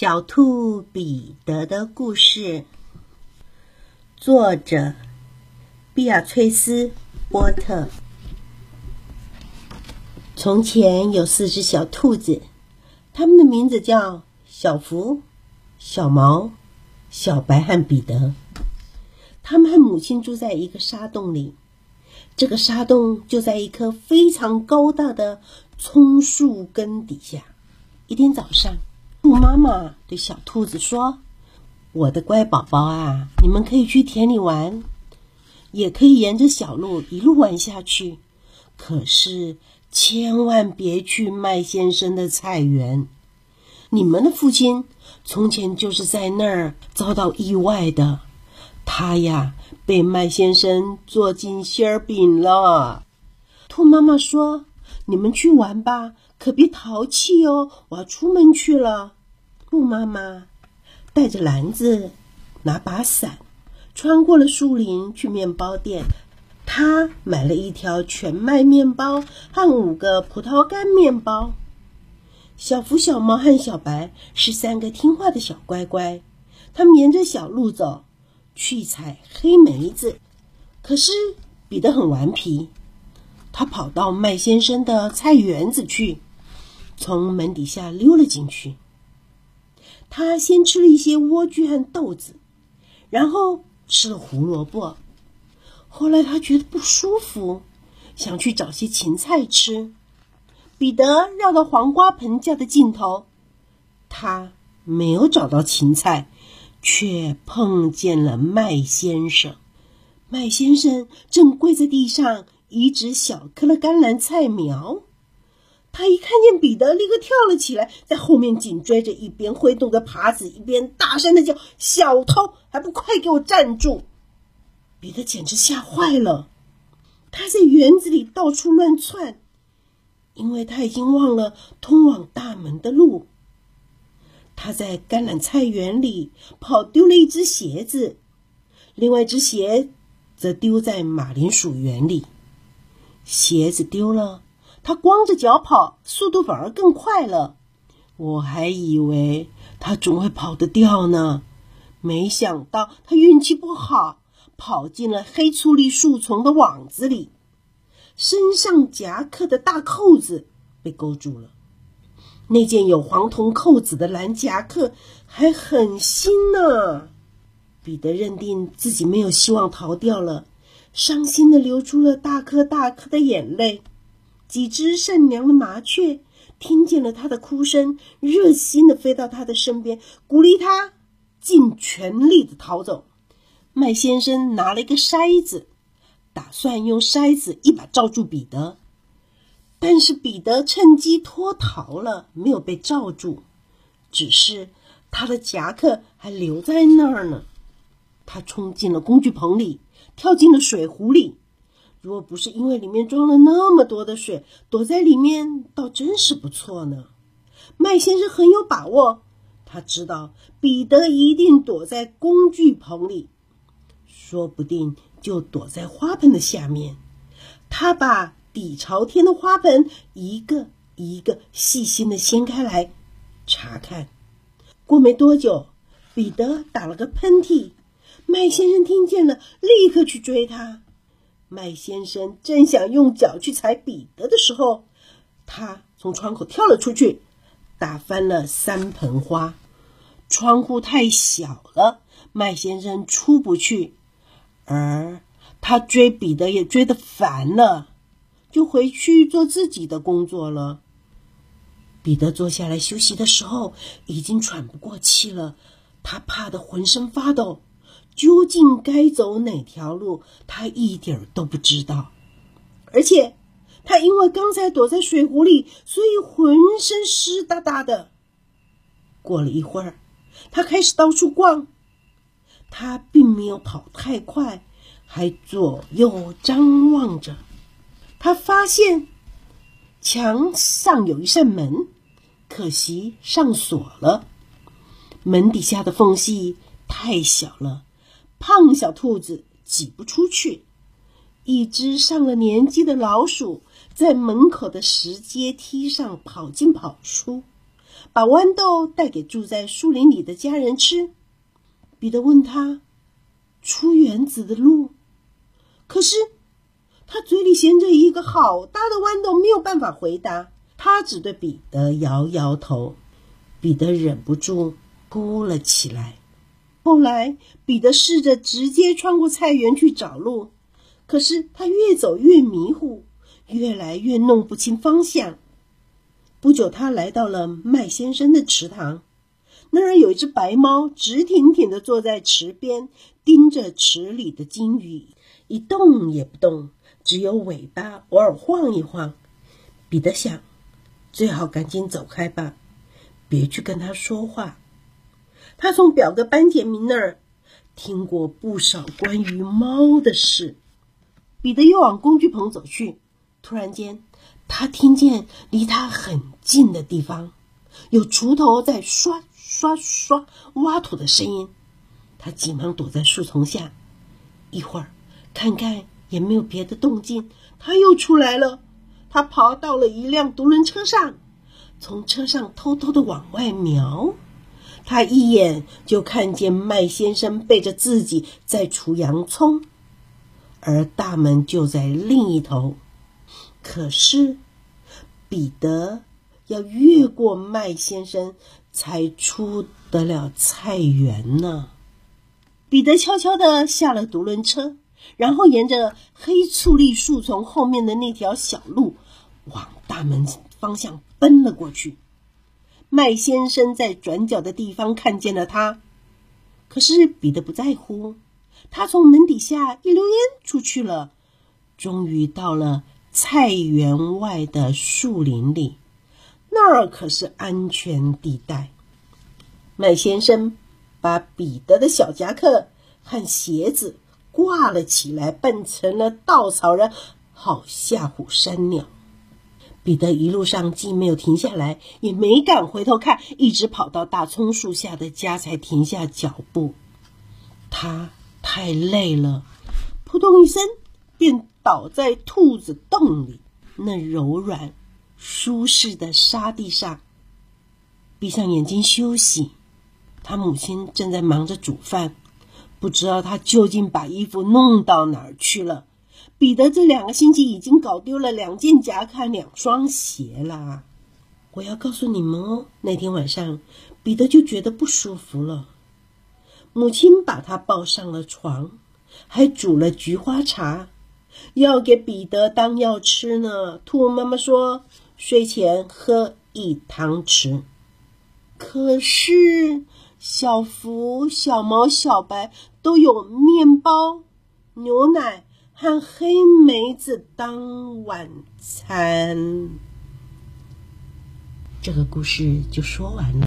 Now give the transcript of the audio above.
小兔彼得的故事，作者比尔崔斯·波特。从前有四只小兔子，它们的名字叫小福、小毛、小白和彼得。它们和母亲住在一个沙洞里，这个沙洞就在一棵非常高大的葱树根底下。一天早上。兔妈妈对小兔子说：“我的乖宝宝啊，你们可以去田里玩，也可以沿着小路一路玩下去。可是千万别去麦先生的菜园。你们的父亲从前就是在那儿遭到意外的，他呀被麦先生做进馅饼了。”兔妈妈说：“你们去玩吧。”可别淘气哦！我要出门去了。兔妈妈带着篮子，拿把伞，穿过了树林去面包店。她买了一条全麦面包和五个葡萄干面包。小福、小猫和小白是三个听话的小乖乖，他们沿着小路走，去采黑莓子。可是彼得很顽皮，他跑到麦先生的菜园子去。从门底下溜了进去。他先吃了一些莴苣和豆子，然后吃了胡萝卜。后来他觉得不舒服，想去找些芹菜吃。彼得绕到黄瓜盆架的尽头，他没有找到芹菜，却碰见了麦先生。麦先生正跪在地上移植小颗的甘蓝菜苗。他一看见彼得，立刻跳了起来，在后面紧追着，一边挥动着耙子，一边大声的叫：“小偷，还不快给我站住！”彼得简直吓坏了，他在园子里到处乱窜，因为他已经忘了通往大门的路。他在橄榄菜园里跑丢了一只鞋子，另外一只鞋则丢在马铃薯园里，鞋子丢了。他光着脚跑，速度反而更快了。我还以为他总会跑得掉呢，没想到他运气不好，跑进了黑醋栗树丛的网子里，身上夹克的大扣子被勾住了。那件有黄铜扣子的蓝夹克还很新呢。彼得认定自己没有希望逃掉了，伤心的流出了大颗大颗的眼泪。几只善良的麻雀听见了他的哭声，热心的飞到他的身边，鼓励他尽全力的逃走。麦先生拿了一个筛子，打算用筛子一把罩住彼得，但是彼得趁机脱逃了，没有被罩住，只是他的夹克还留在那儿呢。他冲进了工具棚里，跳进了水壶里。如果不是因为里面装了那么多的水，躲在里面倒真是不错呢。麦先生很有把握，他知道彼得一定躲在工具棚里，说不定就躲在花盆的下面。他把底朝天的花盆一个一个细心的掀开来查看。过没多久，彼得打了个喷嚏，麦先生听见了，立刻去追他。麦先生正想用脚去踩彼得的时候，他从窗口跳了出去，打翻了三盆花。窗户太小了，麦先生出不去，而他追彼得也追得烦了，就回去做自己的工作了。彼得坐下来休息的时候，已经喘不过气了，他怕得浑身发抖。究竟该走哪条路，他一点儿都不知道。而且，他因为刚才躲在水壶里，所以浑身湿哒哒的。过了一会儿，他开始到处逛。他并没有跑太快，还左右张望着。他发现墙上有一扇门，可惜上锁了。门底下的缝隙太小了。胖小兔子挤不出去，一只上了年纪的老鼠在门口的石阶梯上跑进跑出，把豌豆带给住在树林里的家人吃。彼得问他出园子的路，可是他嘴里衔着一个好大的豌豆，没有办法回答。他只对彼得摇摇头。彼得忍不住哭了起来。后来，彼得试着直接穿过菜园去找路，可是他越走越迷糊，越来越弄不清方向。不久，他来到了麦先生的池塘，那儿有一只白猫，直挺挺地坐在池边，盯着池里的金鱼，一动也不动，只有尾巴偶尔晃一晃。彼得想，最好赶紧走开吧。别去跟他说话。他从表哥班杰明那儿听过不少关于猫的事。彼得又往工具棚走去，突然间，他听见离他很近的地方有锄头在刷刷刷挖土的声音。他急忙躲在树丛下，一会儿看看也没有别的动静，他又出来了。他爬到了一辆独轮车上。从车上偷偷的往外瞄，他一眼就看见麦先生背着自己在除洋葱，而大门就在另一头。可是彼得要越过麦先生才出得了菜园呢。彼得悄悄地下了独轮车，然后沿着黑醋栗树丛后面的那条小路往大门方向。奔了过去，麦先生在转角的地方看见了他，可是彼得不在乎。他从门底下一溜烟出去了，终于到了菜园外的树林里，那儿可是安全地带。麦先生把彼得的小夹克和鞋子挂了起来，扮成了稻草人，好吓唬山鸟。彼得一路上既没有停下来，也没敢回头看，一直跑到大葱树下的家才停下脚步。他太累了，扑通一声便倒在兔子洞里那柔软、舒适的沙地上，闭上眼睛休息。他母亲正在忙着煮饭，不知道他究竟把衣服弄到哪儿去了。彼得这两个星期已经搞丢了两件夹克、两双鞋了。我要告诉你们哦，那天晚上，彼得就觉得不舒服了。母亲把他抱上了床，还煮了菊花茶，要给彼得当药吃呢。兔妈妈说，睡前喝一汤匙。可是，小福、小毛、小白都有面包、牛奶。看黑梅子当晚餐，这个故事就说完了。